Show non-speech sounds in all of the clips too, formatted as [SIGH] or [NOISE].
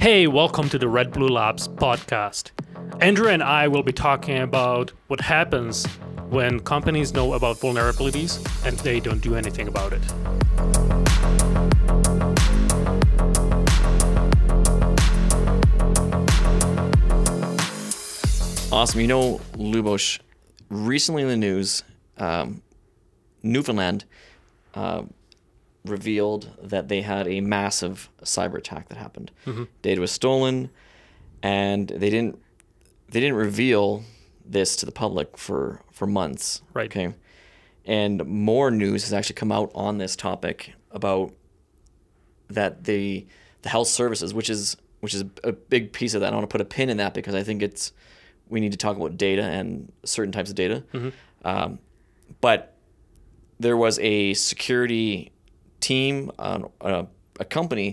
Hey, welcome to the Red Blue Labs podcast. Andrew and I will be talking about what happens when companies know about vulnerabilities and they don't do anything about it. Awesome. You know, Lubos, recently in the news, um, Newfoundland uh, revealed that they had a massive cyber attack that happened. Data was stolen, and they didn't they didn't reveal this to the public for for months. Right. Okay. And more news has actually come out on this topic about that the the health services, which is which is a big piece of that. I want to put a pin in that because I think it's we need to talk about data and certain types of data. Um, but there was a security team, uh, a, a company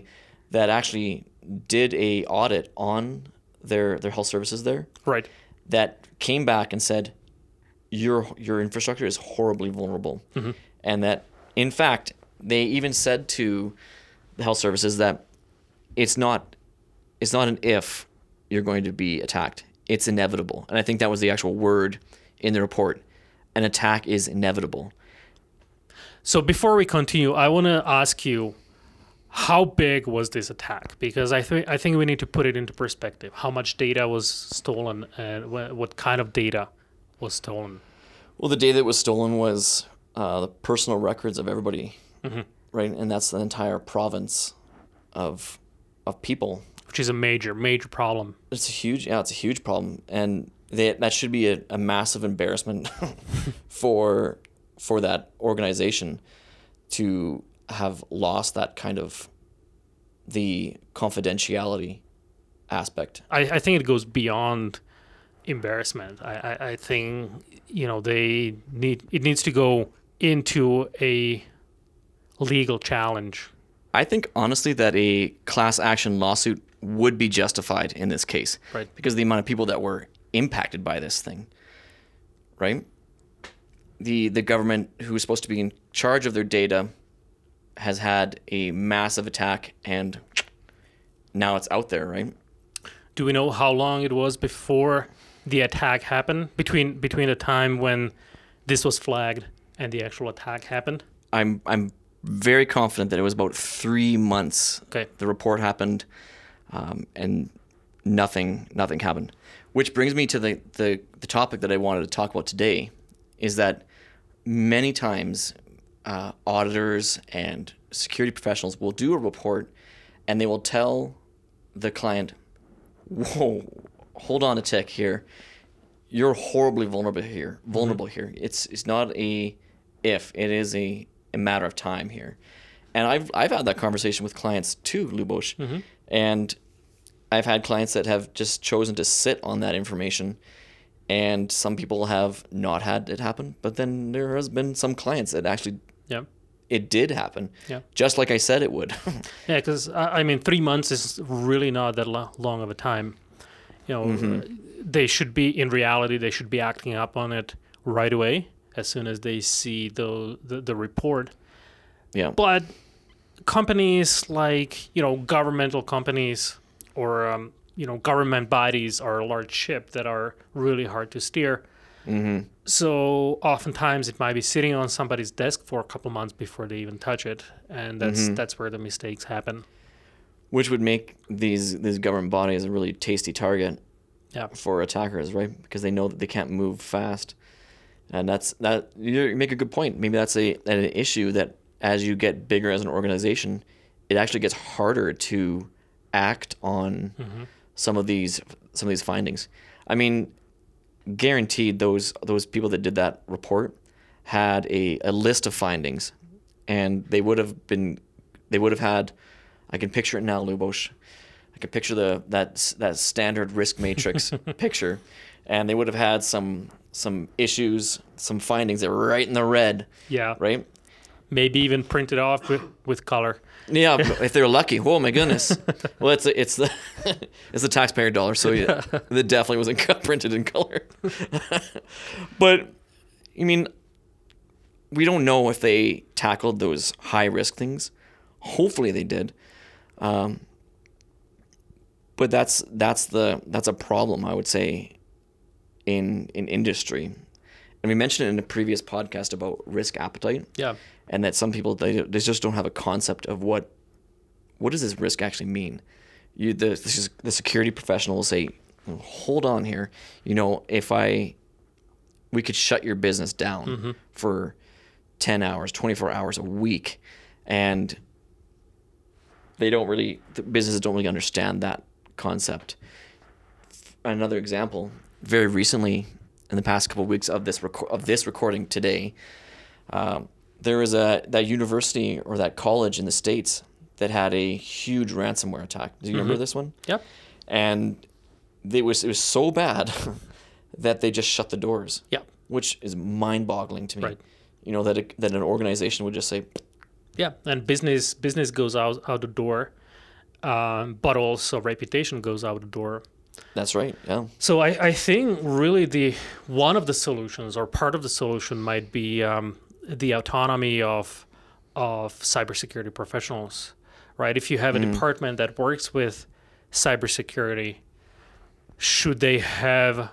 that actually did a audit on their their health services there Right. that came back and said your your infrastructure is horribly vulnerable, and that in fact they even said to the health services that it's not it's not an if you're going to be attacked, it's inevitable, and I think that was the actual word in the report. An attack is inevitable. So before we continue, I want to ask you how big was this attack? Because I think I think we need to put it into perspective. How much data was stolen and wh- what kind of data was stolen? Well, the data that was stolen was uh, the personal records of everybody, right? And that's the entire province of of people Which is a major major problem. It's a huge, yeah, it's a huge problem, and they, that should be a, a massive embarrassment [LAUGHS] for for that organization to have lost that kind of the confidentiality aspect. I, I think it goes beyond embarrassment. I, I, I think you know they need it needs to go into a legal challenge. I think honestly that a class action lawsuit would be justified in this case, Right. Because of the amount of people that were impacted by this thing, right? The the government who is supposed to be in charge of their data has had a massive attack, and now it's out there, right? Do we know how long it was before the attack happened? Between between the time when this was flagged and the actual attack happened? I'm I'm very confident that it was about three months. Okay. The report happened, um, and nothing nothing happened. Which brings me to the, the the topic that I wanted to talk about today, is that many times uh, auditors and security professionals will do a report, and they will tell the client, "Whoa, hold on a tick here. You're horribly vulnerable here. Vulnerable here. It's it's not a if. It is a, a matter of time here." And I've I've had that conversation with clients too, Lubos, and I've had clients that have just chosen to sit on that information, and some people have not had it happen. But then there has been some clients that actually Yeah. it did happen, Yeah. just like I said it would. [LAUGHS] Yeah, because I I mean, three months is really not that long of a time. You know, they should be in reality. They should be acting up on it right away as soon as they see the the, the report. yeah, But companies like you know governmental companies or um, you know government bodies are a large ship that are really hard to steer. Mm-hmm. So oftentimes it might be sitting on somebody's desk for a couple months before they even touch it, and that's that's where the mistakes happen. which would make these these government bodies a really tasty target Yeah. for attackers, right? Because they know that they can't move fast, and that's that. You make a good point. Maybe that's a an issue that as you get bigger as an organization, it actually gets harder to act on some of these some of these findings. I mean, guaranteed those those people that did that report had a, a list of findings, and they would have been they would have had. I can picture it now, Lubos. I can picture the that that standard risk matrix [LAUGHS] picture, and they would have had some some issues, some findings that were right in the red, Yeah. right? Maybe even printed off with, with color. Yeah, if they're lucky. Oh my goodness. Well, it's it's the [LAUGHS] it's the taxpayer dollar, so yeah, [LAUGHS] that definitely wasn't cut [LAUGHS] printed in color. but I mean, we don't know if they tackled those high risk things Hopefully they did. Um, but that's that's the that's a problem I would say in in industry. And we mentioned it in a previous podcast about risk appetite. Yeah. And that some people they, they just don't have a concept of what what does this risk actually mean. You the this is, the security professional will say, hold on here. You know, if I we could shut your business down Mm-hmm. for 10 hours, 24 hours a week and they don't really the businesses don't really understand that concept. Another example, very recently in the past couple of weeks of this reco- of this recording today, um, there was a that university or that college in the states that had a huge ransomware attack. Do you remember this one? Yep. And it was it was so bad [LAUGHS] that they just shut the doors. Yep. Which is mind-boggling to me. Right. You know that it, that an organization would just say, Yeah. And business business goes out out the door, um, but also reputation goes out the door. "That's right, yeah, So I, I think really the one of the solutions or part of the solution might be um, the autonomy of of cybersecurity professionals, right? If you have a department that works with cybersecurity, should they have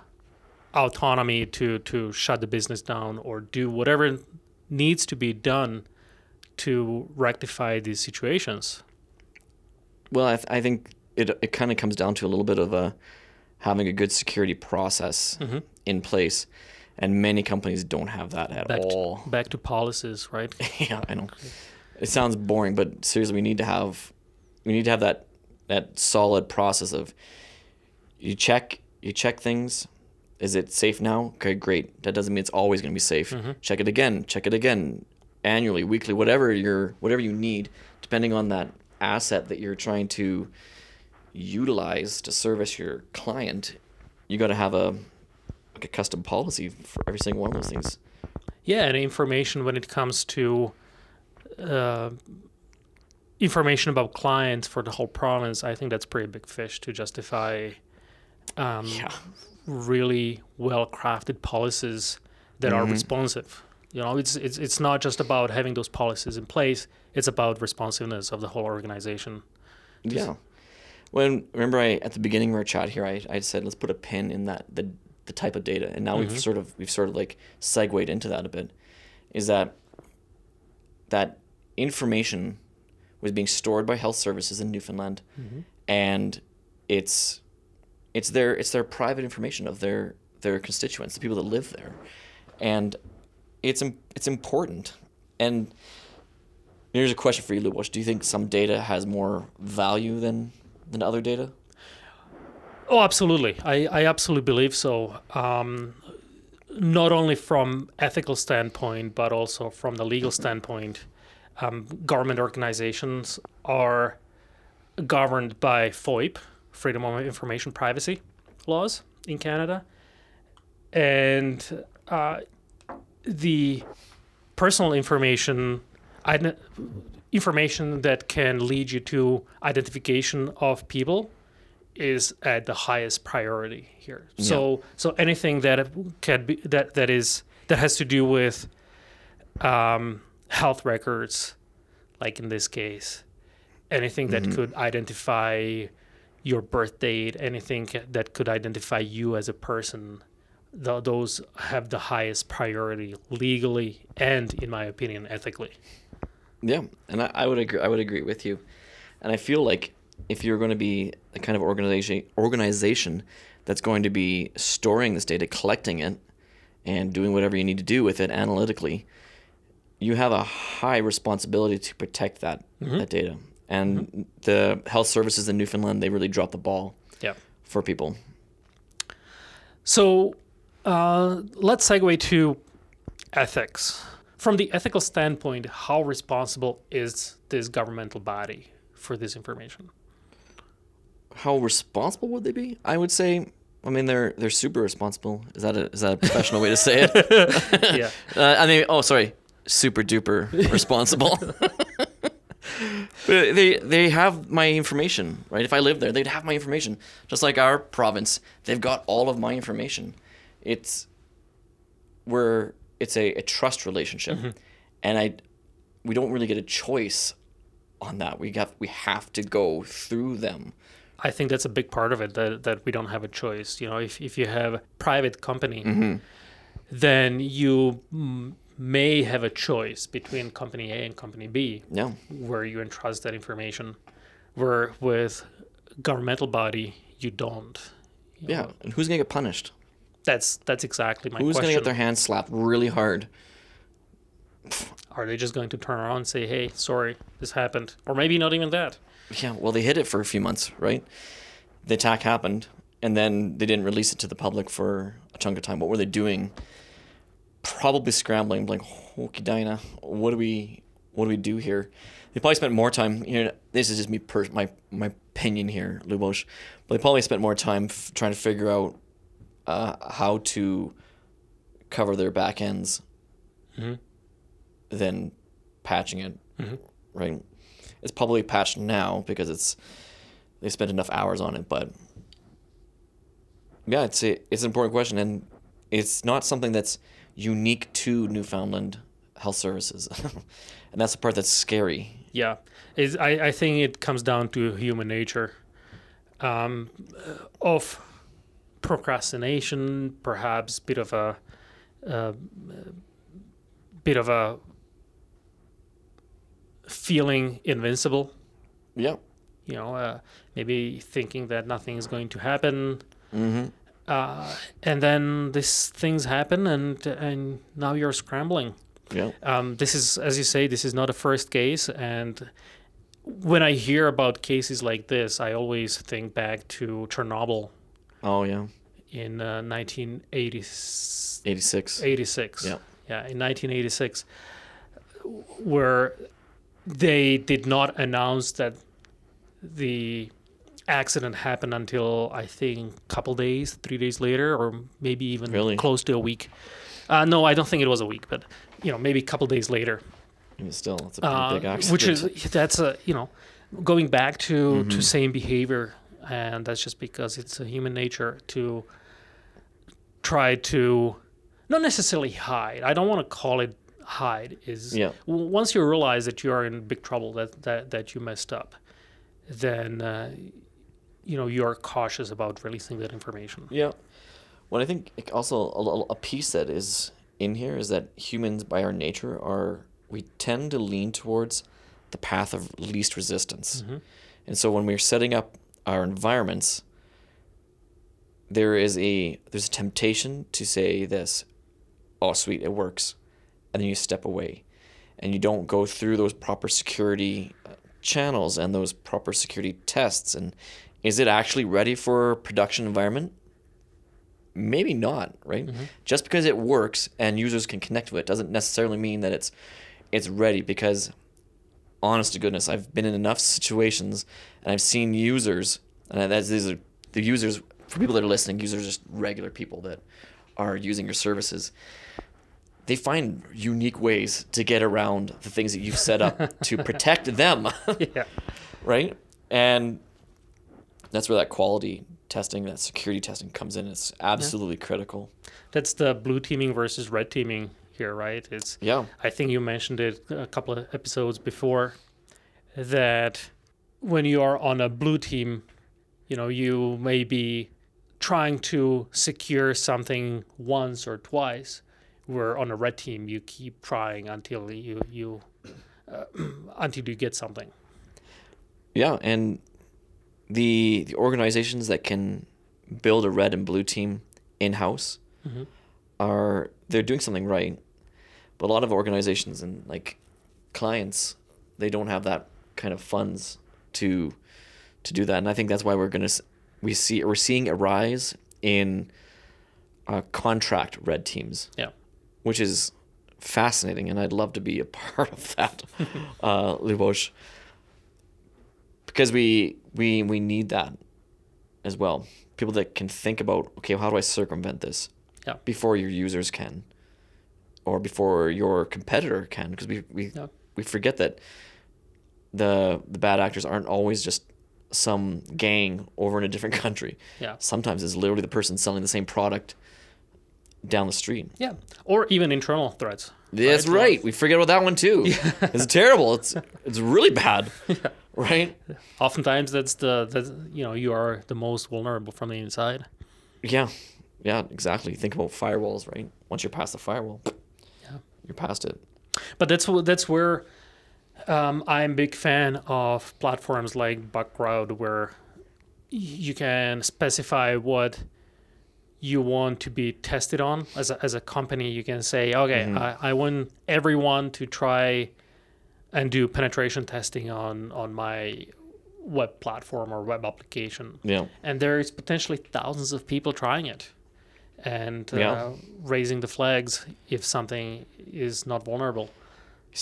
autonomy to to shut the business down or do whatever needs to be done to rectify these situations? Well, I, th- I think it it kind of comes down to a little bit of a having a good security process Mm-hmm. in place, and many companies don't have that at Back all. to, back to policies, right? [LAUGHS] yeah, I know. It sounds boring, but seriously, we need to have we need to have that that solid process of you check you check things. Is it safe now? Okay, great. That doesn't mean it's always going to be safe. Check it again. Check it again, annually, weekly, whatever you're whatever you need, depending on that asset that you're trying to utilize to service your client. You got to have a like a custom policy for every single one of those things. Yeah, and information when it comes to uh, information about clients for the whole province, I think that's pretty big fish to justify um, Yeah. really well crafted policies that are responsive. You know, it's, it's it's not just about having those policies in place; it's about responsiveness of the whole organization. Yeah. When remember I at the beginning of our chat here I, I said let's put a pin in that the the type of data and now we've mm-hmm. sort of we've sort of like segued into that a bit. Is that that information was being stored by health services in Newfoundland mm-hmm. and it's it's their it's their private information of their their constituents, the people that live there. And it's it's important. And Here's a question for you, Lubos. Do you think some data has more value than than other data? Oh, absolutely. I, I absolutely believe so. Um, not only from ethical standpoint, but also from the legal standpoint. Um, government organizations are governed by FOIP, Freedom of Information Privacy laws in Canada, and uh, the personal information information that can lead you to identification of people is at the highest priority here. So so anything that can be that that is that has to do with um, health records, like in this case, anything that could identify your birth date, anything that could identify you as a person, th- those have the highest priority legally and, in my opinion, ethically. Yeah, and I, I would agree. I would agree with you. And I feel like if you're going to be the kind of organization organization that's going to be storing this data, collecting it, and doing whatever you need to do with it analytically, you have a high responsibility to protect that that data. And the health services in Newfoundland, they really dropped the ball Yeah. for people. So uh, let's segue to ethics. From the ethical standpoint, how responsible is this governmental body for this information? How responsible would they be? I would say. I mean, they're they're super responsible. Is that a is that a professional way to say it? [LAUGHS] yeah. [LAUGHS] Uh, I mean, oh, sorry, super duper responsible. [LAUGHS] They they have my information, right? If I lived there, they'd have my information. Just like our province, they've got all of my information. It's we're it's a, a trust relationship, and I we don't really get a choice on that. We have we have to go through them. I think that's a big part of it that, that we don't have a choice. You know, if, if you have a private company, Mm-hmm. then you mm, may have a choice between company A and company B, Yeah, where you entrust that information. Where with governmental body, you don't. You yeah. know, And who's gonna get punished? That's that's exactly my question. Who's gonna get their hands slapped really hard? Are they just going to turn around and say, "Hey, sorry, this happened," or maybe not even that? Yeah, well, they hid it for a few months, right? The attack happened, and then they didn't release it to the public for a chunk of time. What were they doing? Probably scrambling, like, "Hokey Dinah, what do we, what do we do here?" They probably spent more time. You know, this is just me, per- my my opinion here, Lubos, but they probably spent more time f- trying to figure out uh, how to cover their back ends Mhm. than patching it, Mhm. right? It's probably patched now because it's they spent enough hours on it, but yeah, it's a, it's an important question, and it's not something that's unique to Newfoundland Health Services, [LAUGHS] and that's the part that's scary. Yeah, is I, I think it comes down to human nature, um, of procrastination, perhaps bit of a, uh, bit of a feeling invincible. Yeah. You know, uh, maybe thinking that nothing is going to happen, Mm-hmm. uh, and then these things happen, and and now you're scrambling. Yeah. Um, this is, as you say, this is not a first case. And when I hear about cases like this, I always think back to Chernobyl Oh yeah. in uh, 1986. Eighty six. 86. Yeah. Yeah, in 1986, where they did not announce that the accident happened until I think a couple days, three days later, or maybe even Really? close to a week. Uh, no, I don't think it was a week, but you know, maybe a couple days later. Even still, it's a pretty Uh, big accident. which is that's a you know going back to Mm-hmm. to same behavior and that's just because it's a human nature to try to not necessarily hide i don't want to call it hide is Yeah. w- once you realize that you are in big trouble that that, that you messed up then uh, you know you're cautious about releasing that information Yeah. Well, I think also a, a piece that is in here is that humans, by our nature, are we tend to lean towards the path of least resistance, Mhm. and so when we're setting up our environments, there is a there's a temptation to say this, oh sweet, it works, and then you step away, and you don't go through those proper security uh, channels and those proper security tests. And is it actually ready for production environment? Maybe not right? Just because it works and users can connect to it doesn't necessarily mean that it's it's ready because honest to goodness i've been in enough situations and i've seen users and that's these are the users for people that are listening users are just regular people that are using your services they find unique ways to get around the things that you've set up [LAUGHS] to protect them yeah [LAUGHS] right? And that's where that quality testing, that security testing comes in. It's absolutely critical. that's the blue teaming versus red teaming here right it's Yeah. I think you mentioned it a couple of episodes before that when you are on a blue team, you know, you may be trying to secure something once or twice, where on a red team you keep trying until you you uh, [CLEARS THROAT] until you get something. Yeah, and the the organizations that can build a red and blue team in house Mhm. are they're doing something right. But a lot of organizations and like clients, they don't have that kind of funds to to do that, and I think that's why we're gonna we see we're seeing a rise in uh, contract red teams. Yeah. which is fascinating, and I'd love to be a [LAUGHS] part of that, [LAUGHS] uh, Lubos because we we we need that as well. People that can think about okay, how do I circumvent this? Yeah. Before your users can, or before your competitor can, because we we Yeah. we forget that the the bad actors aren't always just some gang over in a different country. Yeah. Sometimes it's literally the person selling the same product down the street. Yeah, or even internal threats. That's Right. right. We forget about that one too. Yeah. [LAUGHS] It's terrible. It's it's really bad. [LAUGHS] Yeah. Right? Oftentimes, that's the that you know you are the most vulnerable from the inside. Yeah. Yeah, exactly. Think about firewalls, right? Once you're past the firewall. You're past it. But that's that's where um, I'm a big fan of platforms like Bugcrowd, where you can specify what you want to be tested on as a, as a company. You can say, okay, I, I want everyone to try and do penetration testing on on my web platform or web application Yeah. and there is potentially thousands of people trying it and uh, Yeah. raising the flags if something is not vulnerable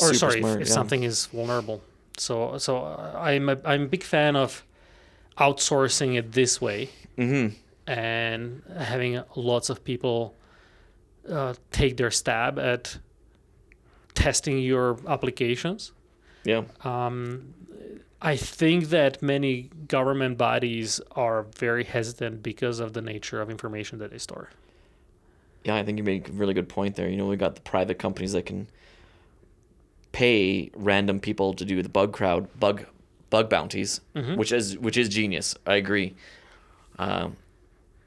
or sorry smart, if, if yeah. something is vulnerable so so i'm a, i'm a big fan of outsourcing it this way Mm-hmm. and having lots of people uh, take their stab at testing your applications Yeah. um, I think that many government bodies are very hesitant because of the nature of information that they store. Yeah, I think you make a really good point there. You know, we got the private companies that can pay random people to do the Bugcrowd bug bug bounties, Mhm. which is which is genius. I agree. Um,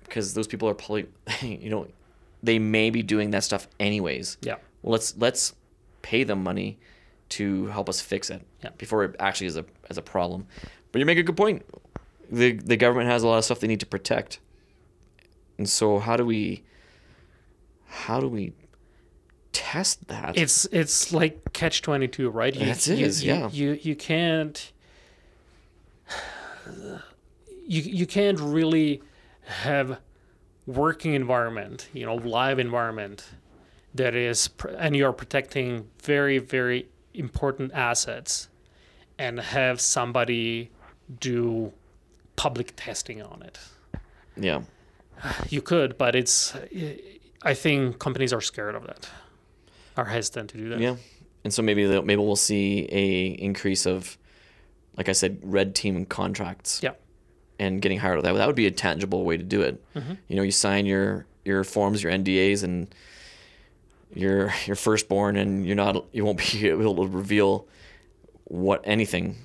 because those people are probably, [LAUGHS] you know, they may be doing that stuff anyways. Yeah. Well, let's let's pay them money to help us fix it Yeah. before it actually is a as a problem. But you make a good point. The the government has a lot of stuff they need to protect. And so how do we how do we test that? It's it's like catch twenty two, right? You, It you, is, you, yeah. You you can't you you can't really have working environment, you know, live environment that is and you're protecting very very important assets and have somebody do public testing on it. yeah. You could, but it's I think companies are scared of that. Are hesitant to do that. Yeah. And so maybe maybe we'll see a increase of like I said red team contracts. Yeah. And getting hired with that that would be a tangible way to do it. Mhm. You know, you sign your your forms, your NDAs and you're you're firstborn and you're not you won't [LAUGHS] be able to reveal what anything.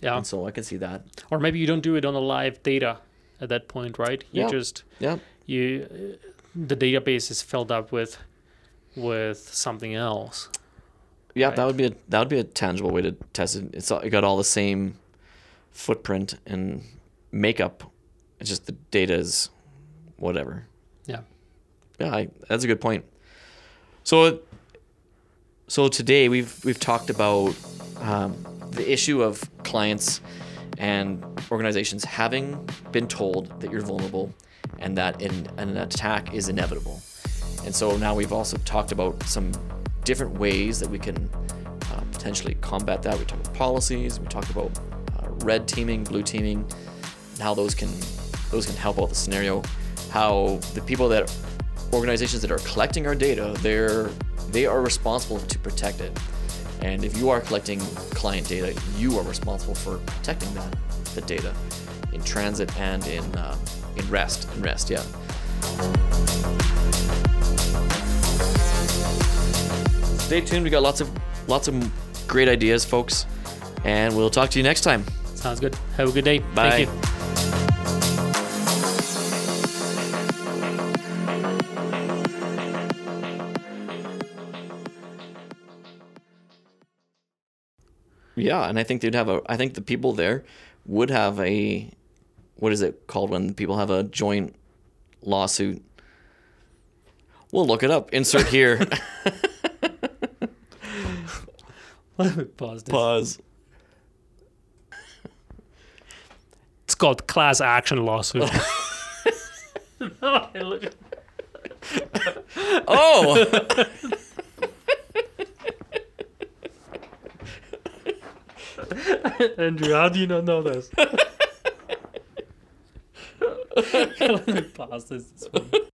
Yeah. And so I can see that. or maybe you don't do it on the live data at that point right you Yeah. just Yeah. you the database is filled up with with something else Yeah, Right. that would be a that would be a tangible way to test it. It's all, it got all the same footprint and makeup. It's just the data is whatever. Yeah. Yeah, I, that's a good point. So, so today we've we've talked about um, the issue of clients and organizations having been told that you're vulnerable and that in, an attack is inevitable. And so now we've also talked about some different ways that we can uh, potentially combat that. We talked about policies. We talked about uh, red teaming, blue teaming, and how those can those can help out the scenario. How the people that organizations that are collecting our data, they're they are responsible to protect it. And if you are collecting client data, you are responsible for protecting that the data in transit and in uh, in rest. In rest, yeah. Stay tuned. We got lots of lots of great ideas, folks, and we'll talk to you next time. sounds good have a good day Bye. thank you Yeah, and I think they'd have a. I think the people there would have a. What is it called when people have a joint lawsuit? We'll look it up. Insert here. let [LAUGHS] me pause this Pause. it's called class action lawsuit [LAUGHS] [LAUGHS] Oh, oh! andrew how do you not know this let me [LAUGHS] pause this It's funny.